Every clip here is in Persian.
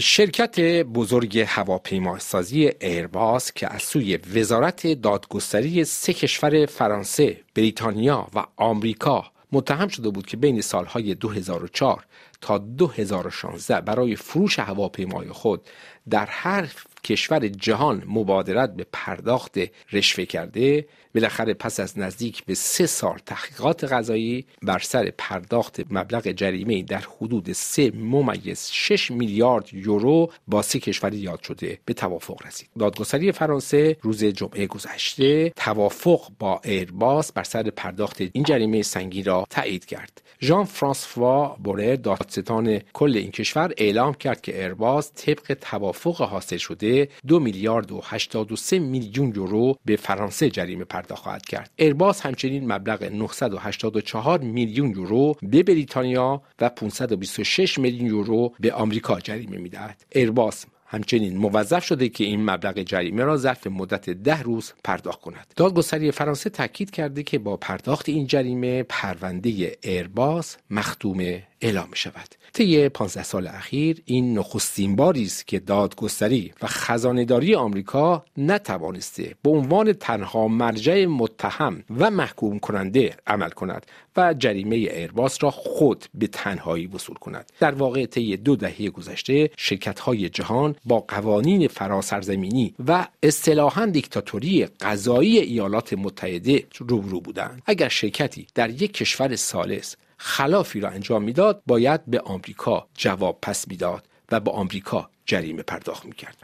شرکت بزرگ هواپیماسازی ایرباس که از سوی وزارت دادگستری سه کشور فرانسه، بریتانیا و آمریکا متهم شده بود که بین سالهای 2004 تا 2016 برای فروش هواپیمای خود در هر کشور جهان مبادرت به پرداخت رشوه کرده بالاخره پس از نزدیک به سه سال تحقیقات غذایی بر سر پرداخت مبلغ جریمه در حدود سه ممیز 6 میلیارد یورو با سه کشور یاد شده به توافق رسید. دادگستری فرانسه روز جمعه گذشته توافق با ایرباس بر سر پرداخت این جریمه سنگین را تایید کرد. ژان فرانسوا بورر دادستان کل این کشور اعلام کرد که ایرباس طبق توافق حاصل شده دو میلیارد و 83 میلیون یورو به فرانسه جریمه پرداخت خواهد کرد. ایرباس همچنین مبلغ 984 میلیون یورو به بریتانیا و 526 میلیون یورو به آمریکا جریمه می‌دهد. ایرباس همچنین موظف شده که این مبلغ جریمه را ظرف مدت ده روز پرداخت کند. دادگستری فرانسه تاکید کرده که با پرداخت این جریمه پرونده ایرباس مختوم اعلام شود. طی 15 سال اخیر این نخستین باری است که دادگستری و خزانهداری آمریکا نتوانسته به عنوان تنها مرجع متهم و محکوم کننده عمل کند و جریمه ایرباس را خود به تنهایی وصول کند. در واقع طی دو دهه گذشته شرکت های جهان با قوانین فراسرزمینی و اصطلاحا دیکتاتوری قضایی ایالات متحده روبرو بودند. اگر شرکتی در یک کشور سالس خلافی را انجام می‌داد باید به آمریکا جواب پس می‌داد و به آمریکا جریمه پرداخت می‌کرد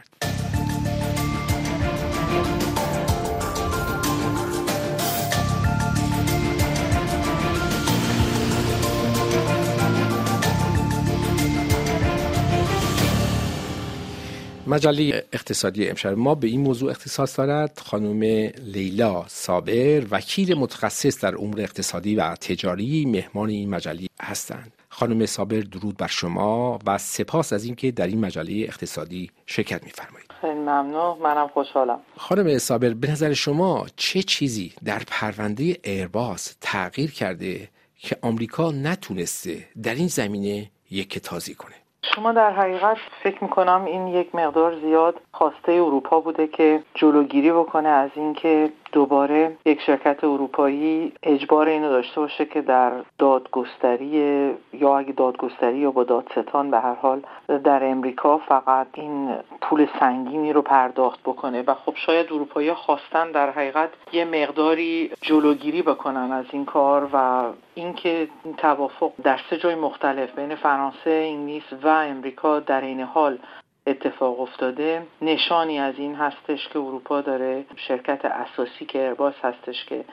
مجله اقتصادی امشب. ما به این موضوع اختصاص دارد خانم لیلا صابر وکیل متخصص در امور اقتصادی و تجاری مهمان این مجله هستند. خانم صابر درود بر شما و سپاس از اینکه در این مجله اقتصادی شرکت میفرمایید. خیلی ممنون. منم خوشحالم. خانم صابر به نظر شما چه چیزی در پرونده ایرباس تغییر کرده که آمریکا نتونسته در این زمینه یک تازی کنه؟ شما در حقیقت فکر می‌کنم این یک مقدار زیاد خواسته اروپا بوده که جلوگیری بکنه از اینکه دوباره یک شرکت اروپایی اجبار اینو داشته باشه که در دادگستری یا اگه دادگستری یا با دادستان به هر حال در امریکا فقط این پول سنگینی رو پرداخت بکنه. و خب شاید اروپایی خواستن در حقیقت یه مقداری جلوگیری بکنن از این کار و اینکه این توافق در سه جای مختلف بین فرانسه، انگلیس و امریکا در این حال اتفاق افتاده. نشانی از این هستش که اروپا داره شرکت اساسی که ارباس هستش که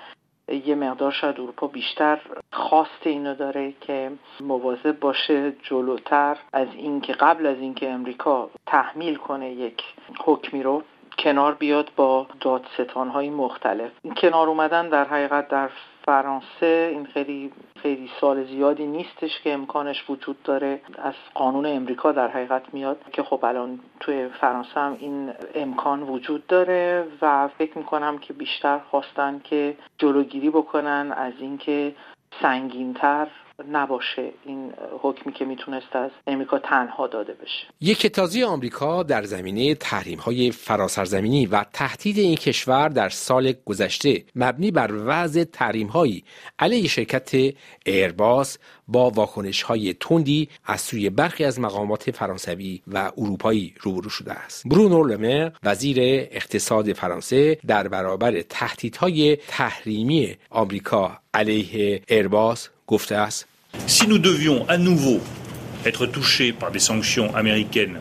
یه مقدار شاید اروپا بیشتر خواست اینو داره که مواظب باشه جلوتر از اینکه قبل از اینکه امریکا تحمیل کنه یک حکمی رو کنار بیاد با دادستان های مختلف. این کنار اومدن در حقیقت در فرانسه این خیلی خیلی سال زیادی نیستش که امکانش وجود داره. از قانون امریکا در حقیقت میاد که خب الان توی فرانسه هم این امکان وجود داره و فکر می‌کنم که بیشتر خواستن که جلوگیری بکنن از اینکه سنگینتر نباشه این حکمی که می‌تونست از امریکا تنها داده بشه. یک تازی آمریکا در زمینه تحریم های فراسرزمینی و تهدید این کشور در سال گذشته مبنی بر وضع تحریم هایی علیه شرکت ایرباس با واکنش های تندی از سوی برخی از مقامات فرانسوی و اروپایی روبرو شده است. برونو لمر وزیر اقتصاد فرانسه در برابر تهدیدهای تحریمی آمریکا علیه ایرباس گفته است Si nous devions à nouveau être touchés par des sanctions américaines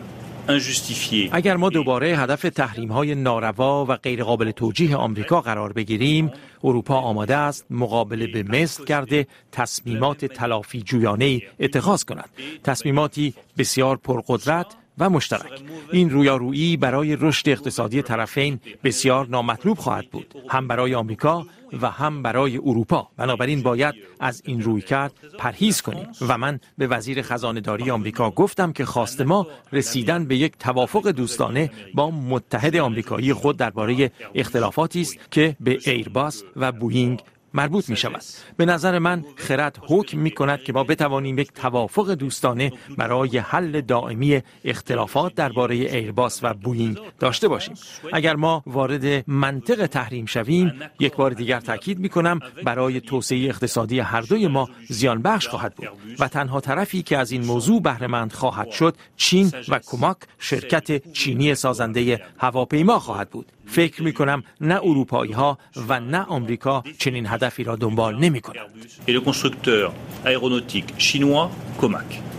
اگر ما دوباره هدف تحریم های ناروا و غیرقابل توجیه آمریکا قرار بگیریم اروپا آماده است مقابله به مثل کرده تصمیمات تلافی جویانه اتخاذ کند. تصمیماتی بسیار پرقدرت و مشترک. این رویارویی برای رشد اقتصادی طرفین بسیار نامطلوب خواهد بود. هم برای آمریکا و هم برای اروپا. بنابراین باید از این روی کرد پرهیز کنیم. و من به وزیر خزانهداری آمریکا گفتم که خواست ما رسیدن به یک توافق دوستانه با متحد آمریکایی خود درباره اختلافاتی است که به ایرباس و بوینگ مربوط می شود. به نظر من خرد حکم می کند که ما بتوانیم یک توافق دوستانه برای حل دائمی اختلافات درباره ایرباس و بوینگ داشته باشیم. اگر ما وارد منطق تحریم شویم یک بار دیگر تاکید می کنم برای توسعه اقتصادی هر دوی ما زیان بخش خواهد بود و تنها طرفی که از این موضوع بهرهمند خواهد شد چین و کماک شرکت چینی سازنده هواپیما خواهد بود. فکر می کنم نه اروپایی ها و نه آمریکا چنین هدفی را دنبال نمی کنند.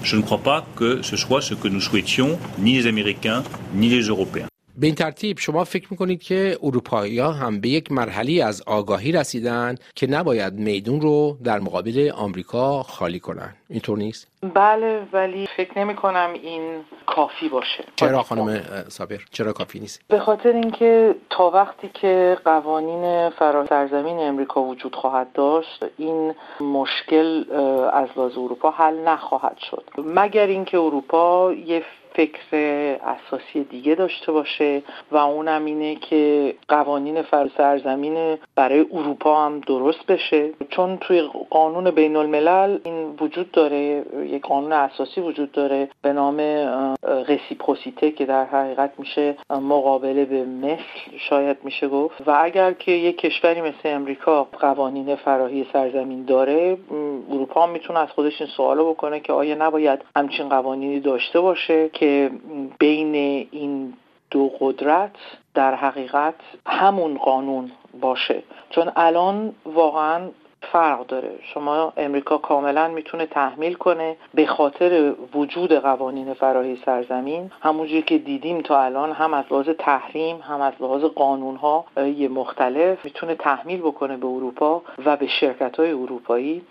Je ne crois pas que ce soit ce que nous souhaitions, ni les Américains, ni les Européens. به این ترتیب شما فکر می‌کنید که اروپایی ها هم به یک مرحله از آگاهی رسیدن که نباید میدون رو در مقابل آمریکا خالی کنن. اینطور نیست؟ بله ولی فکر نمی کنم این کافی باشه. چرا خانم صابر؟ چرا کافی نیست؟ به خاطر اینکه تا وقتی که قوانین فراسرزمین امریکا وجود خواهد داشت این مشکل از لحاظ اروپا حل نخواهد شد. مگر اینکه اروپا یه فکر اساسی دیگه داشته باشه و اونم اینه که قوانین سرزمین برای اروپا هم درست بشه. چون توی قانون بین الملل این وجود داره یک قانون اساسی وجود داره به نام رسیپروسیته که در حقیقت میشه مقابله به مثل شاید میشه گفت. و اگر که یک کشوری مثل امریکا قوانین فراهی سرزمین داره اروپا می‌تونه از خودش این سوالو بکنه که آیا نباید همچین قوانینی داشته باشه که بین این دو قدرت در حقیقت همون قانون باشه. چون الان واقعا فرق داره. شما امریکا کاملا می‌تونه تحمیل کنه به خاطر وجود قوانین فراهی سرزمین. همونجوری که دیدیم تا الان هم از لحاظ تحریم هم از لحاظ قانون ها مختلف می‌تونه تحمیل بکنه به اروپا و به شرکت های اروپایی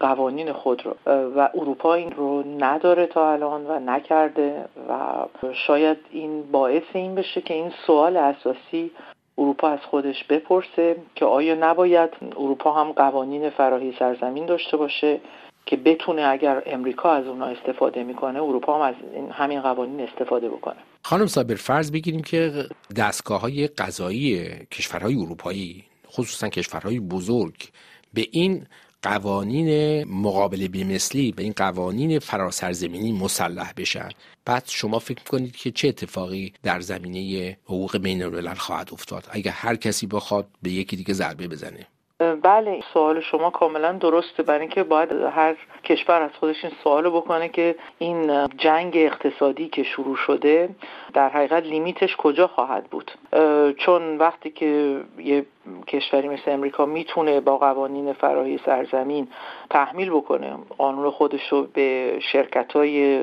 قوانین خود رو. و اروپا این رو نداره تا الان و نکرده و شاید این باعث این بشه که این سوال اساسی اروپا از خودش بپرسه که آیا نباید اروپا هم قوانین فراهی سرزمین داشته باشه که بتونه اگر امریکا از اونها استفاده می‌کنه اروپا هم از همین قوانین استفاده بکنه. خانم صابر فرض بگیریم که دستگاه های قضایی کشورهای اروپایی خصوصا کشورهای بزرگ به این قوانین مقابله بیمثلی به این قوانین فراسرزمینی مسلح بشن. بعد شما فکر کنید که چه اتفاقی در زمینه حقوق بین خواهد افتاد؟ اگر هر کسی بخواد به یکی دیگه ضربه بزنه. بله سوال شما کاملا درسته. برای اینکه باید هر کشور از خودش این سوال بکنه که این جنگ اقتصادی که شروع شده در حقیقت لیمیتش کجا خواهد بود؟ چون وقتی که یه کشوری مثل امریکا می‌تونه با قوانین فراهی سرزمین تحمیل بکنه. قانون خودش رو به شرکت های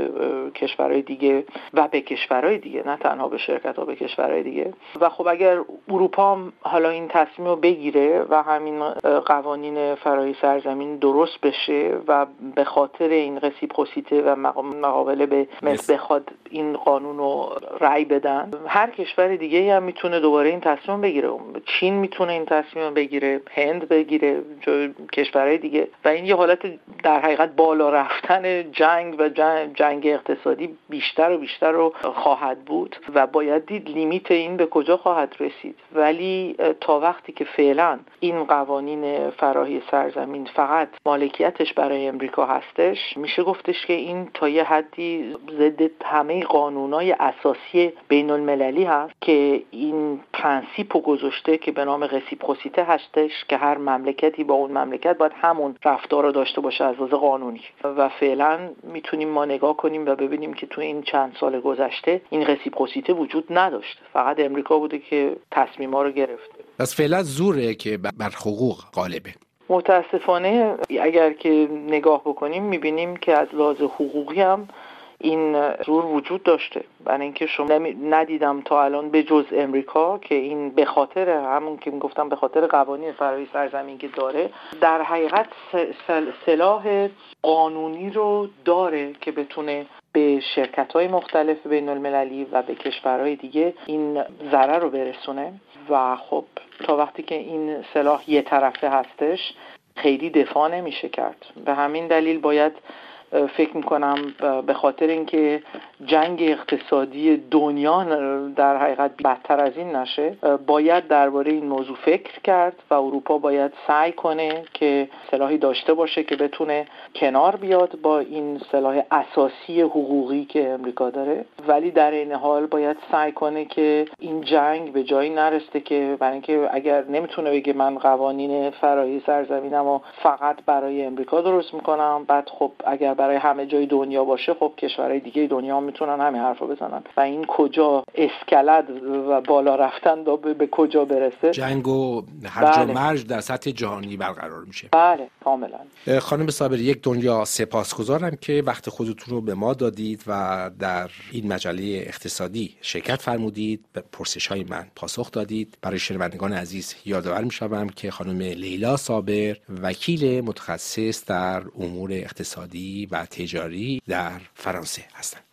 کشورهای دیگه و به کشورهای دیگه نه تنها به شرکت ها به کشورهای دیگه. و خب اگر اروپا حالا این تصمیم رو بگیره و همین قوانین فراهی سرزمین درست بشه و به خاطر این رسیپروسیته و مقابله به بخواد این قانون رو رأی بدن. هر کشور دیگه هم می‌تونه دوباره این تصمیم بگیره. چین می‌تونه این تصمیم بگیره هند بگیره کشورهای دیگه. و این یه حالت در حقیقت بالا رفتن جنگ و جنگ, اقتصادی بیشتر و بیشتر رو خواهد بود و باید دید limite این به کجا خواهد رسید. ولی تا وقتی که فعلا این قوانین فراسرزمینی فقط مالکیتش برای امریکا هستش میشه گفتش که این تا یه حدی ضد همه قانونای اساسی بین المللی هست که این پرنسیپ گذاشته که به نام réciprocité هستش که هر مملکتی با اون مملکت باید همون رفتار رو داشته باشه از لحاظ قانونی. و فعلا می‌تونیم ما نگاه کنیم و ببینیم که تو این چند سال گذشته این رسیپروسیته وجود نداشته فقط امریکا بوده که تصمیما رو گرفته. پس فعلا زوره که بر حقوق غالبه. متاسفانه اگر که نگاه بکنیم می‌بینیم که از لحاظ حقوقی هم این زور وجود داشته. برای اینکه شما ندیدم تا الان به جز امریکا که این به خاطر همون که می‌گفتم به خاطر قوانین فرای سرزمین که داره در حقیقت سلاح قانونی رو داره که بتونه به شرکت های مختلف بین المللی و به کشورهای دیگه این ضرر رو برسونه. و خب تا وقتی که این سلاح یه طرفه هستش خیلی دفاع نمیشه کرد. به همین دلیل باید فکر می‌کنم به خاطر اینکه جنگ اقتصادی دنیا در حقیقت بدتر از این نشه باید درباره این موضوع فکر کرد و اروپا باید سعی کنه که سلاحی داشته باشه که بتونه کنار بیاد با این سلاح اساسی حقوقی که امریکا داره. ولی در این حال باید سعی کنه که این جنگ به جایی نرسته که برای اینکه اگر نمی‌تونه بگه من قوانین فرایی سرزمینم و فقط برای امریکا درست می‌کنم بعد خب اگر برای همه جای دنیا باشه خب کشورهای دیگه دنیا می‌تونن همین حرف رو بزنن. و این کجا اسکلد و بالا رفتن به کجا برسه؟ جنگ و هرج بله. مرج در سطح جهانی برقرار میشه. بله کاملا. خانم صابر یک دنیا سپاسگزارم که وقت خودتون رو به ما دادید و در این مجله اقتصادی شرکت فرمودید. به پرسش های من پاسخ دادید. برای شنوندگان عزیز یادآور می‌شوم که خانم لیلا صابر وکیل متخصص در امور اقتصادی و تجاری در فرانسه هستند.